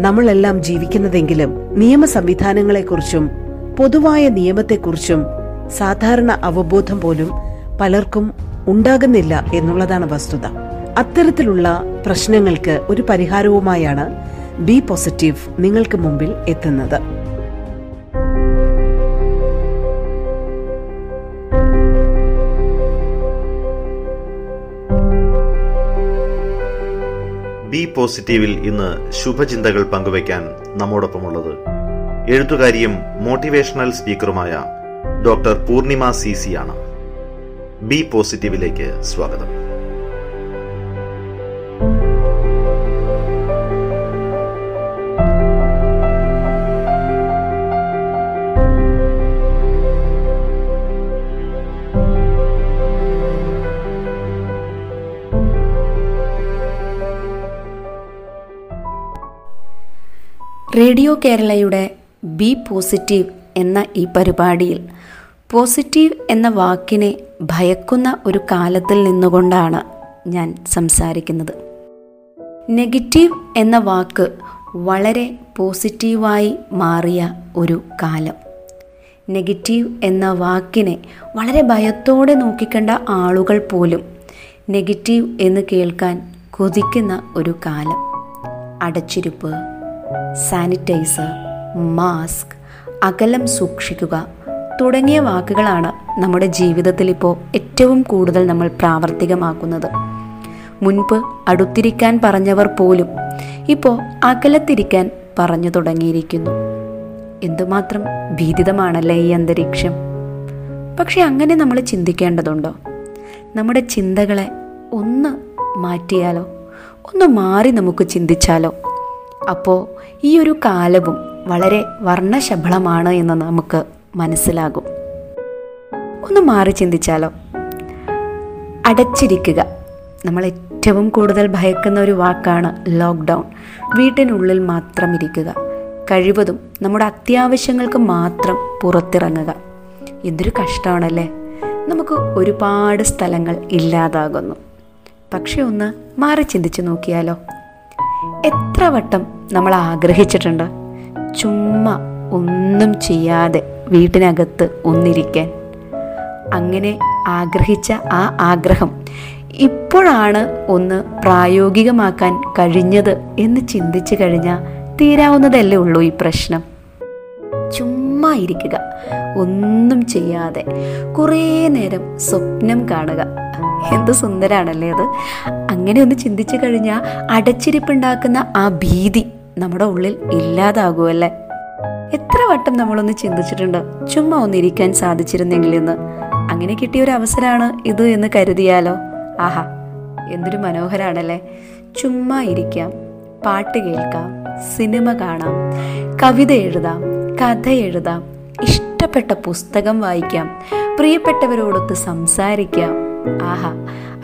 നമ്മളെല്ലാം ജീവിക്കുന്നതെങ്കിലും നിയമ സംവിധാനങ്ങളെക്കുറിച്ചും പൊതുവായ നിയമത്തെക്കുറിച്ചും സാധാരണ അവബോധം പോലും പലർക്കും ഉണ്ടാകുന്നില്ല എന്നുള്ളതാണ് വസ്തുത. അത്തരത്തിലുള്ള പ്രശ്നങ്ങൾക്ക് ഒരു പരിഹാരവുമായാണ് ബി പോസിറ്റീവ് നിങ്ങൾക്ക് മുമ്പിൽ എത്തുന്നത്. ബി പോസിറ്റീവിൽ ഇന്ന് ശുഭചിന്തകൾ പങ്കുവയ്ക്കാൻ നമ്മോടൊപ്പമുള്ളത് എഴുത്തുകാരിയും മോട്ടിവേഷണൽ സ്പീക്കറുമായ ഡോക്ടർ പൂർണിമ സി സി ആണ്. ബി പോസിറ്റീവിലേക്ക് സ്വാഗതം. റേഡിയോ കേരളയുടെ ബി പോസിറ്റീവ് എന്ന ഈ പരിപാടിയിൽ പോസിറ്റീവ് എന്ന വാക്കിനെ ഭയക്കുന്ന ഒരു കാലത്തിൽ നിന്നുകൊണ്ടാണ് ഞാൻ സംസാരിക്കുന്നത്. നെഗറ്റീവ് എന്ന വാക്ക് വളരെ പോസിറ്റീവായി മാറിയ ഒരു കാലം. നെഗറ്റീവ് എന്ന വാക്കിനെ വളരെ ഭയത്തോടെ നോക്കിക്കണ്ട ആളുകൾ പോലും നെഗറ്റീവ് എന്ന് കേൾക്കാൻ കൊതിക്കുന്ന ഒരു കാലം. അടച്ചിരിപ്പ് സാനിറ്റൈസർ മാസ്ക് അകലം സൂക്ഷിക്കുക തുടങ്ങിയ വാക്കുകളാണ് നമ്മുടെ ജീവിതത്തിൽ ഇപ്പോൾ ഏറ്റവും കൂടുതൽ നമ്മൾ പ്രാവർത്തികമാക്കുന്നത്. മുൻപ് അടുത്തിരിക്കാൻ പറഞ്ഞവർ പോലും ഇപ്പോൾ അകലത്തിരിക്കാൻ പറഞ്ഞു തുടങ്ങിയിരിക്കുന്നു. എന്തുമാത്രം ഭീതിതമാണല്ലേ ഈ അന്തരീക്ഷം? പക്ഷെ അങ്ങനെ നമ്മൾ ചിന്തിക്കേണ്ടതുണ്ടോ? നമ്മുടെ ചിന്തകളെ ഒന്ന് മാറ്റിയാലോ? ഒന്ന് മാറി നമുക്ക് ചിന്തിച്ചാലോ? അപ്പോൾ ഈ ഒരു കാലവും വളരെ വർണശബളമാണ് എന്ന് നമുക്ക് മനസ്സിലാകും. ഒന്ന് മാറി ചിന്തിച്ചാലോ? അടച്ചിരിക്കുക. നമ്മൾ ഏറ്റവും കൂടുതൽ ഭയക്കുന്ന ഒരു വാക്കാണ് ലോക്ക്ഡൗൺ. വീട്ടിനുള്ളിൽ മാത്രം ഇരിക്കുക. കഴിവതും നമ്മുടെ അത്യാവശ്യങ്ങൾക്ക് മാത്രം പുറത്തിറങ്ങുക. എന്തൊരു കഷ്ടമാണല്ലേ? നമുക്ക് ഒരുപാട് സ്ഥലങ്ങൾ ഇല്ലാതാകുന്നു. പക്ഷെ ഒന്ന് മാറി ചിന്തിച്ചു നോക്കിയാലോ? എത്ര വട്ടം നമ്മൾ ആഗ്രഹിച്ചിട്ടുണ്ട്? ചുമ്മാ ഒന്നും ചെയ്യാതെ വീട്ടിനകത്ത് ഒന്നിരിക്കാൻ. അങ്ങനെ ആഗ്രഹിച്ച ആ ആഗ്രഹം ഇപ്പോഴാണ് ഒന്ന് പ്രായോഗികമാക്കാൻ കഴിഞ്ഞത് എന്ന് ചിന്തിച്ചു കഴിഞ്ഞാൽ തീരാവുന്നതല്ലേ ഉള്ളൂ ഈ പ്രശ്നം. ചുമ്മാ ഇരിക്കുക ഒന്നും ചെയ്യാതെ കുറേ നേരം സ്വപ്നം കാണുക. എന്ത് സുന്ദരാണല്ലേ അത്? അങ്ങനെ ഒന്ന് ചിന്തിച്ചു കഴിഞ്ഞാൽ അടച്ചിരിപ്പുണ്ടാക്കുന്ന ആ ഭീതി നമ്മുടെ ഉള്ളിൽ ഇല്ലാതാകുമല്ലേ എത്ര വട്ടം നമ്മളൊന്ന് ചിന്തിച്ചിട്ടുണ്ട് ചുമ്മാ ഒന്ന് സാധിച്ചിരുന്നെങ്കിൽ എന്ന്. അങ്ങനെ കിട്ടിയ ഒരു അവസരമാണ് ഇത് എന്ന് കരുതിയാലോ? ആഹാ എന്തൊരു മനോഹരാണല്ലേ. ചുമ്മാ ഇരിക്കാം പാട്ട് കേൾക്കാം സിനിമ കാണാം കവിത എഴുതാം കഥ എഴുതാം ഇഷ്ടപ്പെട്ട പുസ്തകം വായിക്കാം പ്രിയപ്പെട്ടവരോടൊത്ത് സംസാരിക്കാം ആഹാ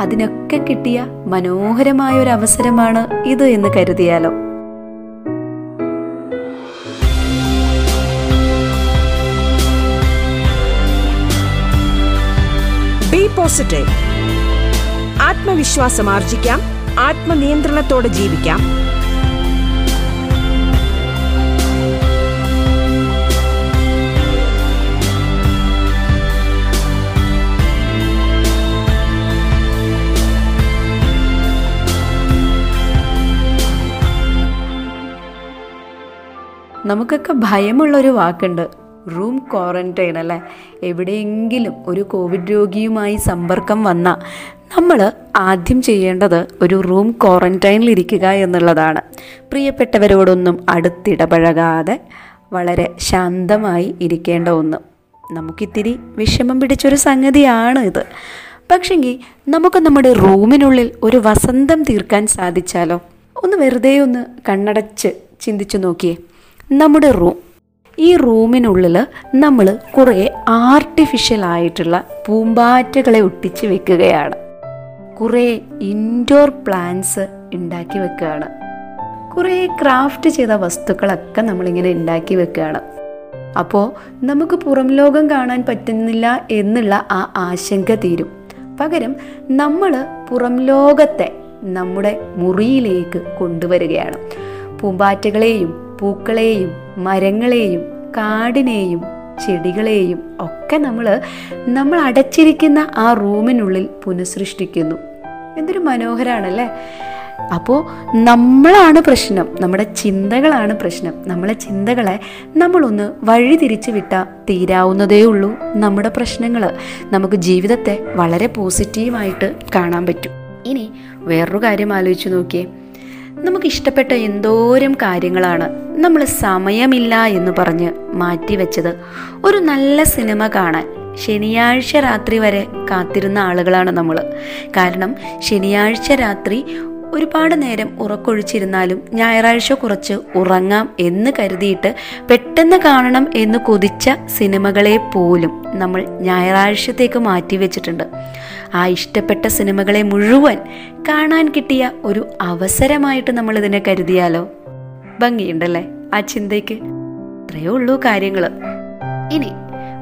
അതിനൊക്കെ കിട്ടിയ മനോഹരമായ ഒരു അവസരമാണ് ഇത് എന്ന് കരുതിയാലോ. പോസിറ്റീവ് ആത്മവിശ്വാസം ആർജിക്കാം ആത്മനിയന്ത്രണത്തോടെ ജീവിക്കാം. നമുക്കൊക്കെ ഭയമുള്ളൊരു വാക്കുണ്ട്. റൂം ക്വാറന്റൈൻ അല്ലേ? എവിടെയെങ്കിലും ഒരു കോവിഡ് രോഗിയുമായി സമ്പർക്കം വന്ന നമ്മൾ ആദ്യം ചെയ്യേണ്ടത് ഒരു റൂം ക്വാറന്റൈനിൽ ഇരിക്കുക എന്നുള്ളതാണ്. പ്രിയപ്പെട്ടവരോടൊന്നും അടുത്തിടപഴകാതെ വളരെ ശാന്തമായി ഇരിക്കേണ്ട ഒന്ന്. നമുക്കിത്തിരി വിഷമം പിടിച്ചൊരു സംഗതിയാണ് ഇത്. പക്ഷെങ്കിൽ നമുക്ക് നമ്മുടെ റൂമിനുള്ളിൽ ഒരു വസന്തം തീർക്കാൻ സാധിച്ചാലോ? ഒന്ന് വെറുതെ ഒന്ന് കണ്ണടച്ച് ചിന്തിച്ചു നോക്കിയേ. നമ്മുടെ റൂം. ഈ റൂമിനുള്ളിൽ നമ്മൾ കുറേ ആർട്ടിഫിഷ്യൽ ആയിട്ടുള്ള പൂമ്പാറ്റകളെ ഒട്ടിച്ച് വെക്കുകയാണ്. കുറേ ഇൻഡോർ പ്ലാന്റ്സ് ഉണ്ടാക്കി വെക്കുകയാണ്. കുറേ ക്രാഫ്റ്റ് ചെയ്ത വസ്തുക്കളൊക്കെ നമ്മളിങ്ങനെ ഉണ്ടാക്കി വെക്കുകയാണ്. അപ്പോൾ നമുക്ക് പുറം ലോകം കാണാൻ പറ്റുന്നില്ല എന്നുള്ള ആ ആശങ്ക തീരും. പകരം നമ്മൾ പുറം ലോകത്തെ നമ്മുടെ മുറിയിലേക്ക് കൊണ്ടുവരികയാണ്. പൂമ്പാറ്റകളെയും പൂക്കളെയും മരങ്ങളെയും കാടിനെയും ചെടികളെയും ഒക്കെ നമ്മൾ നമ്മൾ അടച്ചിരിക്കുന്ന ആ റൂമിനുള്ളിൽ പുനഃസൃഷ്ടിക്കുന്നു. എന്തൊരു മനോഹരാണല്ലേ? അപ്പോൾ നമ്മളാണ് പ്രശ്നം. നമ്മുടെ ചിന്തകളാണ് പ്രശ്നം. നമ്മളെ ചിന്തകളെ നമ്മളൊന്ന് വഴിതിരിച്ച് വിട്ടാൽ തീരാവുന്നതേ ഉള്ളൂ നമ്മുടെ പ്രശ്നങ്ങൾ നമുക്ക് ജീവിതത്തെ വളരെ പോസിറ്റീവായിട്ട് കാണാൻ പറ്റും. ഇനി വേറൊരു കാര്യം ആലോചിച്ച് നോക്കിയേ. നമുക്ക് ഇഷ്ടപ്പെട്ട എന്തോരം കാര്യങ്ങളാണ് നമ്മൾ സമയമില്ല എന്ന് പറഞ്ഞ് മാറ്റിവെച്ചത്. ഒരു നല്ല സിനിമ കാണാൻ ശനിയാഴ്ച രാത്രി വരെ കാത്തിരുന്ന ആളുകളാണ് നമ്മൾ കാരണം ശനിയാഴ്ച രാത്രി ഒരുപാട് നേരം ഉറക്കൊഴിച്ചിരുന്നാലും ഞായറാഴ്ച കുറച്ച് ഉറങ്ങാം എന്ന് കരുതിയിട്ട് പെട്ടെന്ന് കാണണം എന്ന് കൊതിച്ച സിനിമകളെ പോലും നമ്മൾ ഞായറാഴ്ചത്തേക്ക് മാറ്റിവെച്ചിട്ടുണ്ട്. ആ ഇഷ്ടപ്പെട്ട സിനിമകളെ മുഴുവൻ കാണാൻ കിട്ടിയ ഒരു അവസരമായിട്ട് നമ്മൾ ഇതിനെ കരുതിയാലോ? ഭംഗിയുണ്ടല്ലേ ആ ചിന്തയ്ക്ക്? അത്രയേ ഉള്ളൂ കാര്യങ്ങൾ ഇനി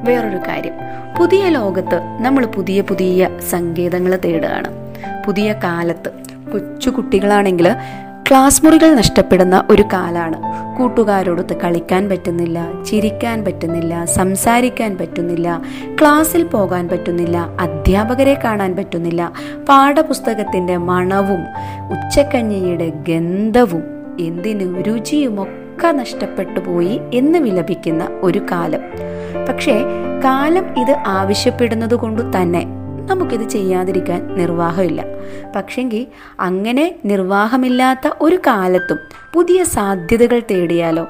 വേറൊരു കാര്യം. പുതിയ ലോകത്ത് നമ്മൾ പുതിയ പുതിയ സങ്കേതങ്ങൾ തേടുകയാണ്. പുതിയ കാലത്ത് കൊച്ചു കുട്ടികളാണെങ്കിൽ ക്ലാസ് മുറികൾ നഷ്ടപ്പെടുന്ന ഒരു കാലാണ്. കൂട്ടുകാരോടൊത്ത് കളിക്കാൻ പറ്റുന്നില്ല ചിരിക്കാൻ പറ്റുന്നില്ല സംസാരിക്കാൻ പറ്റുന്നില്ല ക്ലാസ്സിൽ പോകാൻ പറ്റുന്നില്ല അധ്യാപകരെ കാണാൻ പറ്റുന്നില്ല പാഠപുസ്തകത്തിന്റെ മണവും ഉച്ചക്കഞ്ഞിയുടെ ഗന്ധവും എന്തിനു രുചിയുമൊക്കെ നഷ്ടപ്പെട്ടു പോയി എന്ന് വിലപിക്കുന്ന ഒരു കാലം. പക്ഷേ കാലം ഇത് ആവശ്യപ്പെടുന്നത് കൊണ്ട് തന്നെ നമുക്കിത് ചെയ്യാതിരിക്കാൻ നിർവാഹമില്ല. പക്ഷെങ്കിൽ അങ്ങനെ നിർവാഹമില്ലാത്ത ഒരു കാലത്തും പുതിയ സാധ്യതകൾ തേടിയാലോ?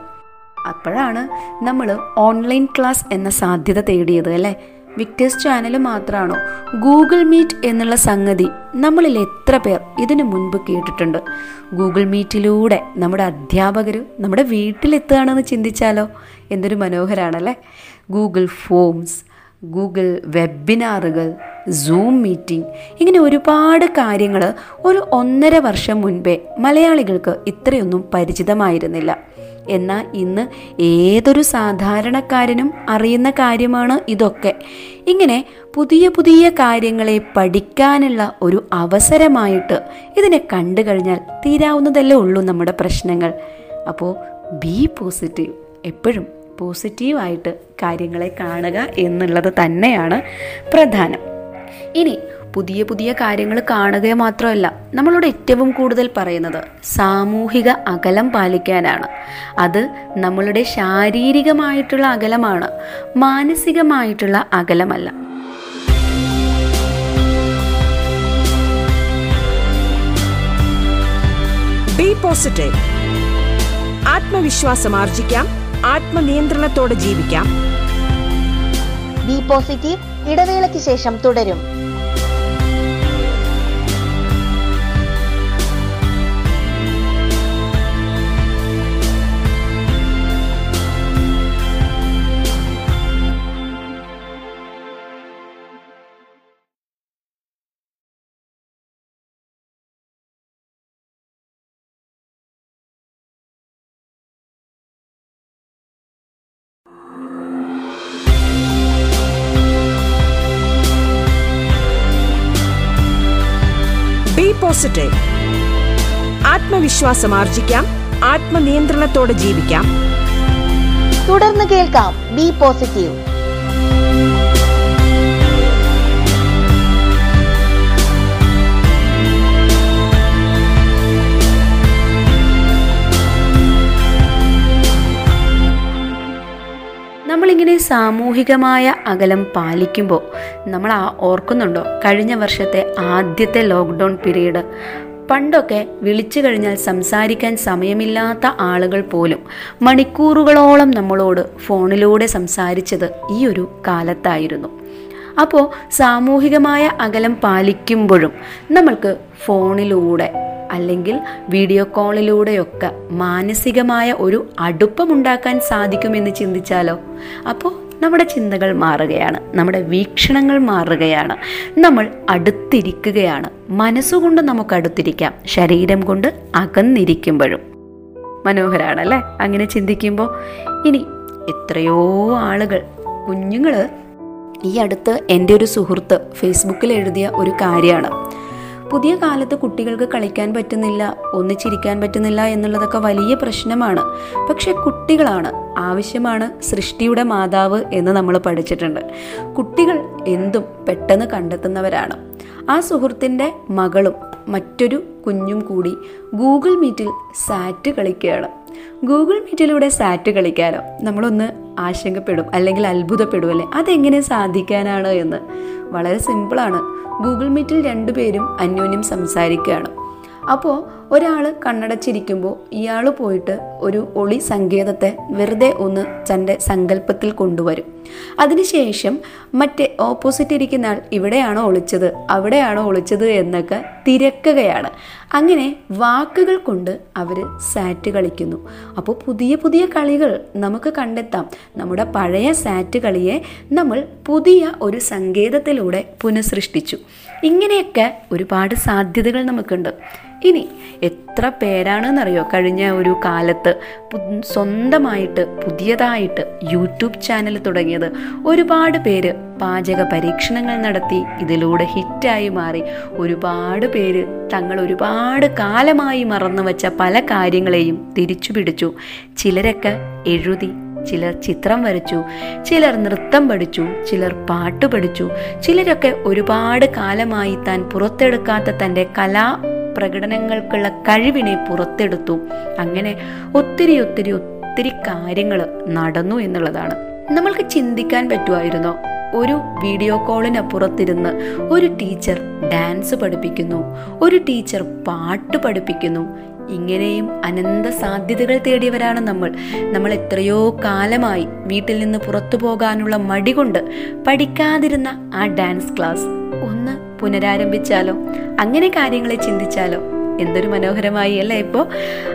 അപ്പോഴാണ് നമ്മൾ ഓൺലൈൻ ക്ലാസ് എന്ന സാധ്യത തേടിയത് അല്ലേ? വിക്ടേഴ്സ് ചാനൽ മാത്രമാണോ ഗൂഗിൾ മീറ്റ് എന്നുള്ള സംഗതി നമ്മളിൽ എത്ര പേർ ഇതിനു മുൻപ് കേട്ടിട്ടുണ്ട്? ഗൂഗിൾ മീറ്റിലൂടെ നമ്മുടെ അധ്യാപകർ നമ്മുടെ വീട്ടിലെത്തുകയാണെന്ന് ചിന്തിച്ചാലോ? എന്തൊരു മനോഹരാണല്ലേ? ഗൂഗിൾ ഫോംസ് ഗൂഗിൾ വെബിനാറുകൾ സൂം മീറ്റിംഗ് ഇങ്ങനെ ഒരുപാട് കാര്യങ്ങൾ ഒരു ഒന്നര വർഷം മുൻപേ മലയാളികൾക്ക് ഇത്രയൊന്നും പരിചിതമായിരുന്നില്ല. എന്നാൽ ഇന്ന് ഏതൊരു സാധാരണക്കാരനും അറിയുന്ന കാര്യമാണ് ഇതൊക്കെ. ഇങ്ങനെ പുതിയ പുതിയ കാര്യങ്ങളെ പഠിക്കാനുള്ള ഒരു അവസരമായിട്ട് ഇതിനെ കണ്ടു കഴിഞ്ഞാൽ തീരാവുന്നതല്ലേ ഉള്ളൂ നമ്മുടെ പ്രശ്നങ്ങൾ. അപ്പോൾ ബി പോസിറ്റീവ് എപ്പോഴും പോസിറ്റീവായിട്ട് കാര്യങ്ങളെ കാണുക എന്നുള്ളത് തന്നെയാണ് പ്രധാനം. ഇനി പുതിയ പുതിയ കാര്യങ്ങൾ കാണുക മാത്രമല്ല നമ്മളോട് ഏറ്റവും കൂടുതൽ പറയുന്നത് സാമൂഹിക അകലം പാലിക്കാനാണ്. അത് നമ്മളുടെ ശാരീരികമായിട്ടുള്ള അകലമാണ് മാനസികമായിട്ടുള്ള അകലമല്ല. ബി പോസിറ്റീവ് ആത്മവിശ്വാസം ആർജിക്കാം. ആത്മനിയന്ത്രണത്തോടെ ജീവിക്കാം. ബി പോസിറ്റീവ് ഇടവേളയ്ക്ക് ശേഷം തുടരും. പോസിറ്റീവ്. ആത്മവിശ്വാസം ആർജിക്കാം ആത്മനിയന്ത്രണത്തോടെ ജീവിക്കാം. തുടർന്ന് കേൾക്കാം ബി പോസിറ്റീവ്. നമ്മളിങ്ങനെ സാമൂഹികമായ അകലം പാലിക്കുമ്പോൾ നമ്മൾ ആ ഓർക്കുന്നുണ്ടോ? കഴിഞ്ഞ വർഷത്തെ ആദ്യത്തെ ലോക്ക്ഡൗൺ പീരീഡ്. പണ്ടൊക്കെ വിളിച്ചു കഴിഞ്ഞാൽ സംസാരിക്കാൻ സമയമില്ലാത്ത ആളുകൾ പോലും മണിക്കൂറുകളോളം നമ്മളോട് ഫോണിലൂടെ സംസാരിച്ചത് ഈ ഒരു കാലത്തായിരുന്നു. അപ്പോൾ സാമൂഹികമായ അകലം പാലിക്കുമ്പോഴും നമ്മൾക്ക് ഫോണിലൂടെ അല്ലെങ്കിൽ വീഡിയോ കോളിലൂടെയൊക്കെ മാനസികമായ ഒരു അടുപ്പമുണ്ടാക്കാൻ സാധിക്കുമെന്ന് ചിന്തിച്ചാലോ? അപ്പോൾ നമ്മുടെ ചിന്തകൾ മാറുകയാണ് നമ്മുടെ വീക്ഷണങ്ങൾ മാറുകയാണ് നമ്മൾ അടുത്തിരിക്കുകയാണ്. മനസ്സുകൊണ്ട് നമുക്ക് അടുത്തിരിക്കാം ശരീരം കൊണ്ട് അകന്നിരിക്കുമ്പോഴും. മനോഹരാണല്ലേ? അങ്ങനെ ചിന്തിക്കുമ്പോൾ ഇനി എത്രയോ ആളുകൾ കുഞ്ഞുങ്ങൾ ഈ അടുത്ത് എന്റെ ഒരു സുഹൃത്ത് ഫേസ്ബുക്കിൽ എഴുതിയ ഒരു കാര്യമാണ്. പുതിയ കാലത്ത് കുട്ടികൾക്ക് കളിക്കാൻ പറ്റുന്നില്ല ഒന്നിച്ചിരിക്കാൻ പറ്റുന്നില്ല എന്നുള്ളതൊക്കെ വലിയ പ്രശ്നമാണ്. പക്ഷെ കുട്ടികളാണ് ആവശ്യമാണ് സൃഷ്ടിയുടെ മാതാവ് എന്ന് നമ്മൾ പഠിച്ചിട്ടുണ്ട്. കുട്ടികൾ എന്തും പെട്ടെന്ന് കണ്ടെത്തുന്നവരാണ്. ആ സുഹൃത്തിന്റെ മകളും മറ്റൊരു കുഞ്ഞും കൂടി ഗൂഗിൾ മീറ്റിൽ സാറ്റ് കളിക്കുകയാണ്. ഗൂഗിൾ മീറ്റിലൂടെ സാറ്റ് കളിക്കാനോ നമ്മളൊന്ന് ആശങ്കപ്പെടും അല്ലെങ്കിൽ അത്ഭുതപ്പെടും അല്ലേ? അതെങ്ങനെ സാധിക്കാനാണ് എന്ന്. വളരെ സിമ്പിളാണ്. ഗൂഗിൾ മീറ്റിൽ രണ്ടുപേരും അന്യോന്യം സംസാരിക്കുകയാണ്. അപ്പോൾ ഒരാൾ കണ്ണടച്ചിരിക്കുമ്പോൾ ഇയാൾ പോയിട്ട് ഒരു ഒളി സങ്കേതത്തെ വെറുതെ ഒന്ന് തന്റെ സങ്കല്പത്തിൽ കൊണ്ടുവരും. അതിനുശേഷം മറ്റേ ഓപ്പോസിറ്റ് ഇരിക്കുന്ന ആൾ ഇവിടെയാണോ ഒളിച്ചത്? അവിടെയാണോ ഒളിച്ചത് എന്നൊക്കെ തിരക്കുകയാണ്. അങ്ങനെ വാക്കുകൾ കൊണ്ട് അവർ സാറ്റ് കളിക്കുന്നു. അപ്പോൾ പുതിയ പുതിയ കളികൾ നമുക്ക് കണ്ടെത്താം. നമ്മുടെ പഴയ സാറ്റ് കളിയെ നമ്മൾ പുതിയ ഒരു സങ്കേതത്തിലൂടെ പുനഃസൃഷ്ടിച്ചു. ഇങ്ങനെയൊക്കെ ഒരുപാട് സാധ്യതകൾ നമുക്കുണ്ട്. ഇനി എത്ര പേരാണെന്നറിയോ? കഴിഞ്ഞ ഒരു കാലത്ത് സ്വന്തമായിട്ട് പുതിയതായിട്ട് യൂട്യൂബ് ചാനൽ തുടങ്ങിയത്. ഒരുപാട് പേര് പാചക പരീക്ഷണങ്ങൾ നടത്തി ഇതിലൂടെ ഹിറ്റായി മാറി. ഒരുപാട് പേര് തങ്ങൾ ഒരുപാട് കാലമായി മറന്നു വച്ച പല കാര്യങ്ങളെയും തിരിച്ചു പിടിച്ചു ചിലരൊക്കെ എഴുതി ചിലർ ചിത്രം വരച്ചു ചിലർ നൃത്തം പഠിച്ചു ചിലർ പാട്ട് പഠിച്ചു. ചിലരൊക്കെ ഒരുപാട് കാലമായി താൻ പുറത്തെടുക്കാത്ത തന്റെ കലാ പ്രകടനങ്ങൾക്കുള്ള കഴിവിനെ പുറത്തെടുത്തു. അങ്ങനെ ഒത്തിരി ഒത്തിരി ഒത്തിരി കാര്യങ്ങൾ നടന്നു എന്നുള്ളതാണ്. നമ്മൾക്ക് ചിന്തിക്കാൻ പറ്റുമായിരുന്നോ? ഒരു വീഡിയോ കോളിനപ്പുറത്തിരുന്ന് ഒരു ടീച്ചർ ഡാൻസ് പഠിപ്പിക്കുന്നു ഒരു ടീച്ചർ പാട്ട് പഠിപ്പിക്കുന്നു ഇങ്ങനെയും അനന്ത സാധ്യതകൾ തേടിയവരാണ് നമ്മൾ. നമ്മൾ എത്രയോ കാലമായി വീട്ടിൽ നിന്ന് പുറത്തു പോകാനുള്ള മടി കൊണ്ട് പഠിക്കാതിരുന്ന ആ ഡാൻസ് ക്ലാസ്. ഒന്ന് പുനരാരംഭിച്ചാലോ? അങ്ങനെ കാര്യങ്ങളെ ചിന്തിച്ചാലോ? എന്തൊരു മനോഹരമായി അല്ലേ ഇപ്പോൾ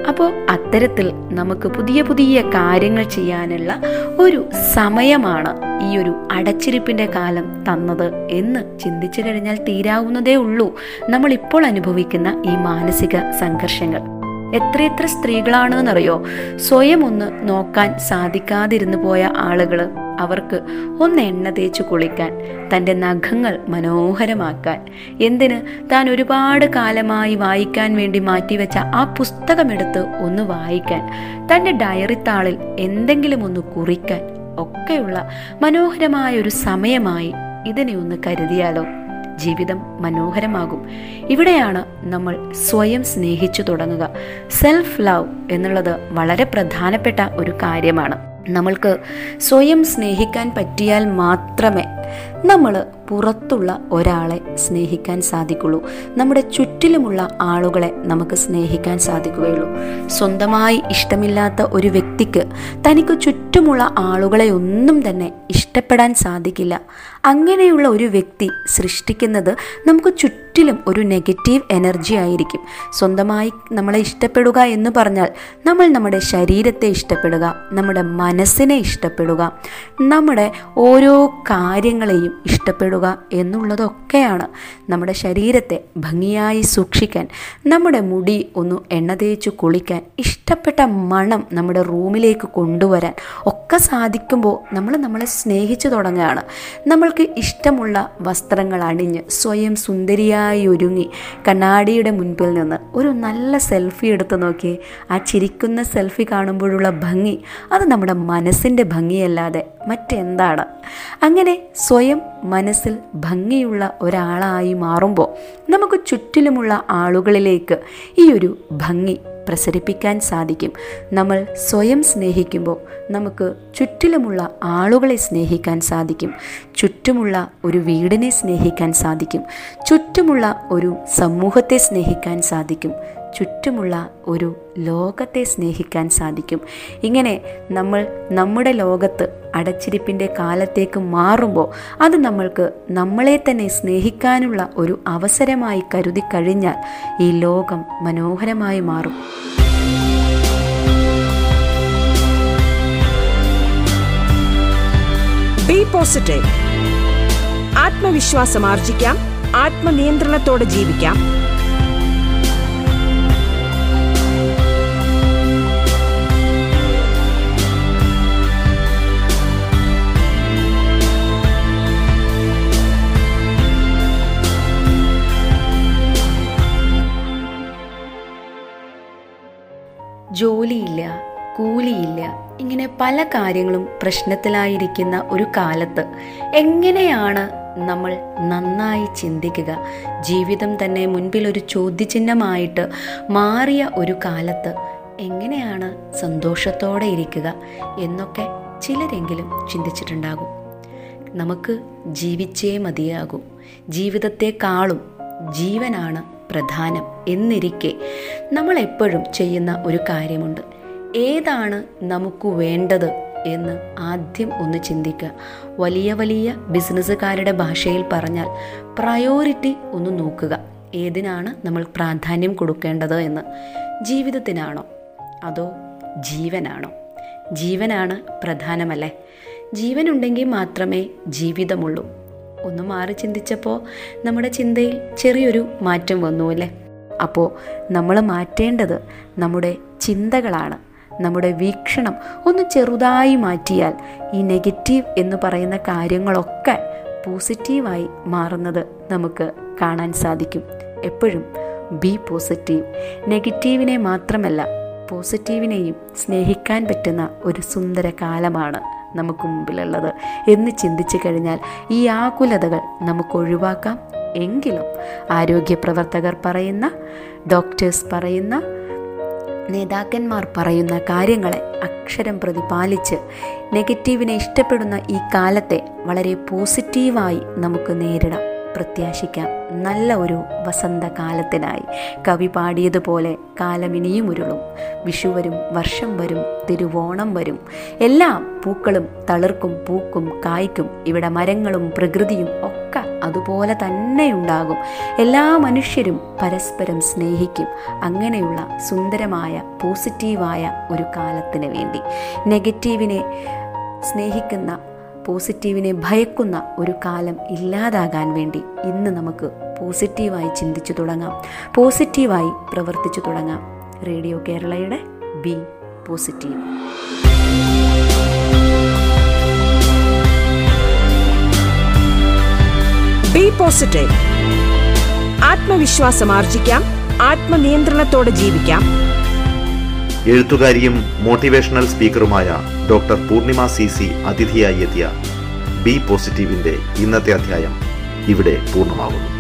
അപ്പോൾ അത്തരത്തിൽ നമുക്ക് പുതിയ പുതിയ കാര്യങ്ങൾ ചെയ്യാനുള്ള ഒരു സമയമാണ് ഈ ഒരു അടച്ചിരിപ്പിന്റെ കാലം തന്നത് എന്ന് ചിന്തിച്ചു കഴിഞ്ഞാൽ തീരാവുന്നതേ ഉള്ളൂ. നമ്മൾ ഇപ്പോൾ അനുഭവിക്കുന്ന ഈ മാനസിക സംഘർഷങ്ങൾ. എത്രയെത്ര സ്ത്രീകളാണെന്നറിയോ? സ്വയം ഒന്ന് നോക്കാൻ സാധിക്കാതിരുന്നു പോയ ആളുകൾ അവർക്ക് ഒന്ന് എണ്ണ തേച്ച് കുളിക്കാൻ തന്റെ നഖങ്ങൾ മനോഹരമാക്കാൻ. എന്തിന്? താൻ ഒരുപാട് കാലമായി വായിക്കാൻ വേണ്ടി മാറ്റിവെച്ച ആ പുസ്തകമെടുത്ത് ഒന്ന് വായിക്കാൻ. തന്റെ ഡയറി താളിൽ എന്തെങ്കിലും ഒന്ന് കുറിക്കാൻ ഒക്കെയുള്ള മനോഹരമായ ഒരു സമയമായി ഇതിനെ ഒന്ന് കരുതിയാലോ? ജീവിതം മനോഹരമാകും. ഇവിടെയാണ് നമ്മൾ സ്വയം സ്നേഹിച്ചു തുടങ്ങുക. സെൽഫ് ലവ് എന്നുള്ളത് വളരെ പ്രധാനപ്പെട്ട ഒരു കാര്യമാണ്. നമ്മൾക്ക് സ്വയം സ്നേഹിക്കാൻ പറ്റിയാൽ മാത്രമേ നമ്മൾ പുറത്തുള്ള ഒരാളെ സ്നേഹിക്കാൻ സാധിക്കുള്ളൂ. നമ്മുടെ ചുറ്റിലുമുള്ള ആളുകളെ നമുക്ക് സ്നേഹിക്കാൻ സാധിക്കുകയുള്ളൂ. സ്വന്തമായി ഇഷ്ടമില്ലാത്ത ഒരു വ്യക്തിക്ക് തനിക്ക് ചുറ്റുമുള്ള ആളുകളെ ഒന്നും തന്നെ ഇഷ്ടപ്പെടാൻ സാധിക്കില്ല. അങ്ങനെയുള്ള ഒരു വ്യക്തി സൃഷ്ടിക്കുന്നത് നമുക്ക് ചുറ്റിലും ഒരു നെഗറ്റീവ് എനർജി ആയിരിക്കും. സ്വന്തമായി നമ്മളെ ഇഷ്ടപ്പെടുക എന്ന് പറഞ്ഞാൽ നമ്മൾ നമ്മുടെ ശരീരത്തെ ഇഷ്ടപ്പെടുക നമ്മുടെ മനസ്സിനെ ഇഷ്ടപ്പെടുക നമ്മുടെ ഓരോ കാര്യങ്ങളെയും ഇഷ്ടപ്പെടുക എന്നുള്ളതൊക്കെയാണ് നമ്മുടെ ശരീരത്തെ ഭംഗിയായി സൂക്ഷിക്കാൻ നമ്മുടെ മുടി ഒന്ന് എണ്ണ തേച്ച് കുളിക്കാൻ ഇഷ്ടപ്പെട്ട മണം നമ്മുടെ റൂമിലേക്ക് കൊണ്ടുവരാൻ ഒക്കെ സാധിക്കുമ്പോൾ നമ്മൾ നമ്മളെ സ്നേഹിച്ചു തുടങ്ങുകയാണ്. നമ്മൾക്ക് ഇഷ്ടമുള്ള വസ്ത്രങ്ങൾ അണിഞ്ഞ് സ്വയം സുന്ദരിയായി ഒരുങ്ങി കണ്ണാടിയുടെ മുൻപിൽ നിന്ന് ഒരു നല്ല സെൽഫി എടുത്ത് നോക്കി ആ ചിരിക്കുന്ന സെൽഫി കാണുമ്പോഴുള്ള ഭംഗി അത് നമ്മുടെ മനസ്സിന്റെ ഭംഗിയല്ലാതെ മറ്റെന്താണ്? അങ്ങനെ സ്വയം മനസ്സിൽ ഭംഗിയുള്ള ഒരാളായി മാറുമ്പോൾ നമുക്ക് ചുറ്റിലുമുള്ള ആളുകളിലേക്ക് ഈ ഒരു ഭംഗി പ്രസരിപ്പിക്കാൻ സാധിക്കും. നമ്മൾ സ്വയം സ്നേഹിക്കുമ്പോൾ നമുക്ക് ചുറ്റിലുമുള്ള ആളുകളെ സ്നേഹിക്കാൻ സാധിക്കും. ചുറ്റുമുള്ള ഒരു വീടിനെ സ്നേഹിക്കാൻ സാധിക്കും. ചുറ്റുമുള്ള ഒരു സമൂഹത്തെ സ്നേഹിക്കാൻ സാധിക്കും. ചുറ്റുമുള്ള ഒരു ലോകത്തെ സ്നേഹിക്കാൻ സാധിക്കും. ഇങ്ങനെ നമ്മൾ നമ്മുടെ ലോകത്ത് അടച്ചിരിപ്പിന്റെ കാലത്തേക്ക് മാറുമ്പോൾ അത് നമ്മൾക്ക് നമ്മളെ തന്നെ സ്നേഹിക്കാനുള്ള ഒരു അവസരമായി കരുതി കഴിഞ്ഞാൽ ഈ ലോകം മനോഹരമായി മാറും. പോസിറ്റീവ് ആത്മവിശ്വാസം ആർജിക്കാം. ആത്മനിയന്ത്രണത്തോടെ ജീവിക്കാം. ജോലിയില്ല കൂലിയില്ല ഇങ്ങനെ പല കാര്യങ്ങളും പ്രശ്നത്തിലായിരിക്കുന്ന ഒരു കാലത്ത് എങ്ങനെയാണ് നമ്മൾ നന്നായി ചിന്തിക്കുക? ജീവിതം തന്നെ മുൻപിൽ ഒരു ചോദ്യചിഹ്നമായിട്ട് മാറിയ ഒരു കാലത്ത് എങ്ങനെയാണ് സന്തോഷത്തോടെ ഇരിക്കുക എന്നൊക്കെ ചിലരെങ്കിലും ചിന്തിച്ചിട്ടുണ്ടാകും. നമുക്ക് ജീവിച്ചേ മതിയാകൂ. ജീവിതത്തെക്കാളും ജീവനാണ് പ്രധാനം എന്നിരിക്കെ നമ്മൾ എപ്പോഴും ചെയ്യുന്ന ഒരു കാര്യമുണ്ട്. ഏതാണ് നമുക്ക് വേണ്ടത് എന്ന് ആദ്യം ഒന്ന് ചിന്തിക്കുക. വലിയ വലിയ ബിസിനസ്സുകാരുടെ ഭാഷയിൽ പറഞ്ഞാൽ പ്രയോറിറ്റി ഒന്ന് നോക്കുക. ഏതിനാണ് നമ്മൾ പ്രാധാന്യം കൊടുക്കേണ്ടത് എന്ന്. ജീവിതത്തിനാണോ? അതോ ജീവനാണോ? ജീവനാണ് പ്രധാനമല്ലേ? ജീവനുണ്ടെങ്കിൽ മാത്രമേ ജീവിതമുള്ളൂ. ഒന്ന് മാറി ചിന്തിച്ചപ്പോൾ നമ്മുടെ ചിന്തയിൽ ചെറിയൊരു മാറ്റം വന്നു അല്ലേ? അപ്പോൾ നമ്മൾ മാറ്റേണ്ടത് നമ്മുടെ ചിന്തകളാണ്. നമ്മുടെ വീക്ഷണം ഒന്ന് ചെറുതായി മാറ്റിയാൽ ഈ നെഗറ്റീവ് എന്ന് പറയുന്ന കാര്യങ്ങളൊക്കെ പോസിറ്റീവായി മാറുന്നത് നമുക്ക് കാണാൻ സാധിക്കും. എപ്പോഴും ബി പോസിറ്റീവ്. നെഗറ്റീവിനെ മാത്രമല്ല പോസിറ്റീവിനെയും സ്നേഹിക്കാൻ പറ്റുന്ന ഒരു സുന്ദര കാലമാണ്. നമുക്ക് മുമ്പിലുള്ളത്. എന്ന് ചിന്തിച്ചു കഴിഞ്ഞാൽ ഈ ആകുലതകൾ നമുക്ക് ഒഴിവാക്കാം. എങ്കിലും ആരോഗ്യ പ്രവർത്തകർ പറയുന്ന ഡോക്ടേഴ്സ് പറയുന്ന നേതാക്കന്മാർ പറയുന്ന കാര്യങ്ങളെ അക്ഷരം പ്രതിപാലിച്ച് നെഗറ്റീവിനെ ഇഷ്ടപ്പെടുന്ന ഈ കാലത്തെ വളരെ പോസിറ്റീവായി നമുക്ക് നേരിടാം. പ്രത്യാശിക്കാം. നല്ല ഒരു വസന്തകാലത്തിനായി. കവി പാടിയതുപോലെ കാലമിനിയും ഉരുളും. വിഷു വരും വർഷം വരും തിരുവോണം വരും. എല്ലാ പൂക്കളും തളിർക്കും പൂക്കും കായ്ക്കും ഇവിടെ മരങ്ങളും പ്രകൃതിയും ഒക്കെ അതുപോലെ തന്നെ ഉണ്ടാകും. എല്ലാ മനുഷ്യരും പരസ്പരം സ്നേഹിക്കും. അങ്ങനെയുള്ള സുന്ദരമായ പോസിറ്റീവായ ഒരു കാലത്തിന് വേണ്ടി. നെഗറ്റീവിനെ സ്നേഹിക്കുന്ന പോസിറ്റീവിനെ ഭയക്കുന്ന ഒരു കാലം ഇല്ലാതാകാൻ വേണ്ടി ഇന്ന് നമുക്ക് പോസിറ്റീവായി ചിന്തിച്ചു തുടങ്ങാം. പോസിറ്റീവായി പ്രവർത്തിച്ചു തുടങ്ങാം. റേഡിയോ കേരളയുടെ ബി പോസിറ്റീവ്. B positive. ആത്മവിശ്വാസം ആർജിക്കാം. ആത്മനിയന്ത്രണത്തോടെ ജീവിക്കാം. എഴുത്തുകാരിയും മോട്ടിവേഷണൽ സ്പീക്കറുമായ ഡോക്ടർ പൂർണിമ സി സി അതിഥിയായി എത്തിയ ബി പോസിറ്റീവിന്റെ ഇന്നത്തെ അധ്യായം ഇവിടെ പൂർണമാകുന്നു.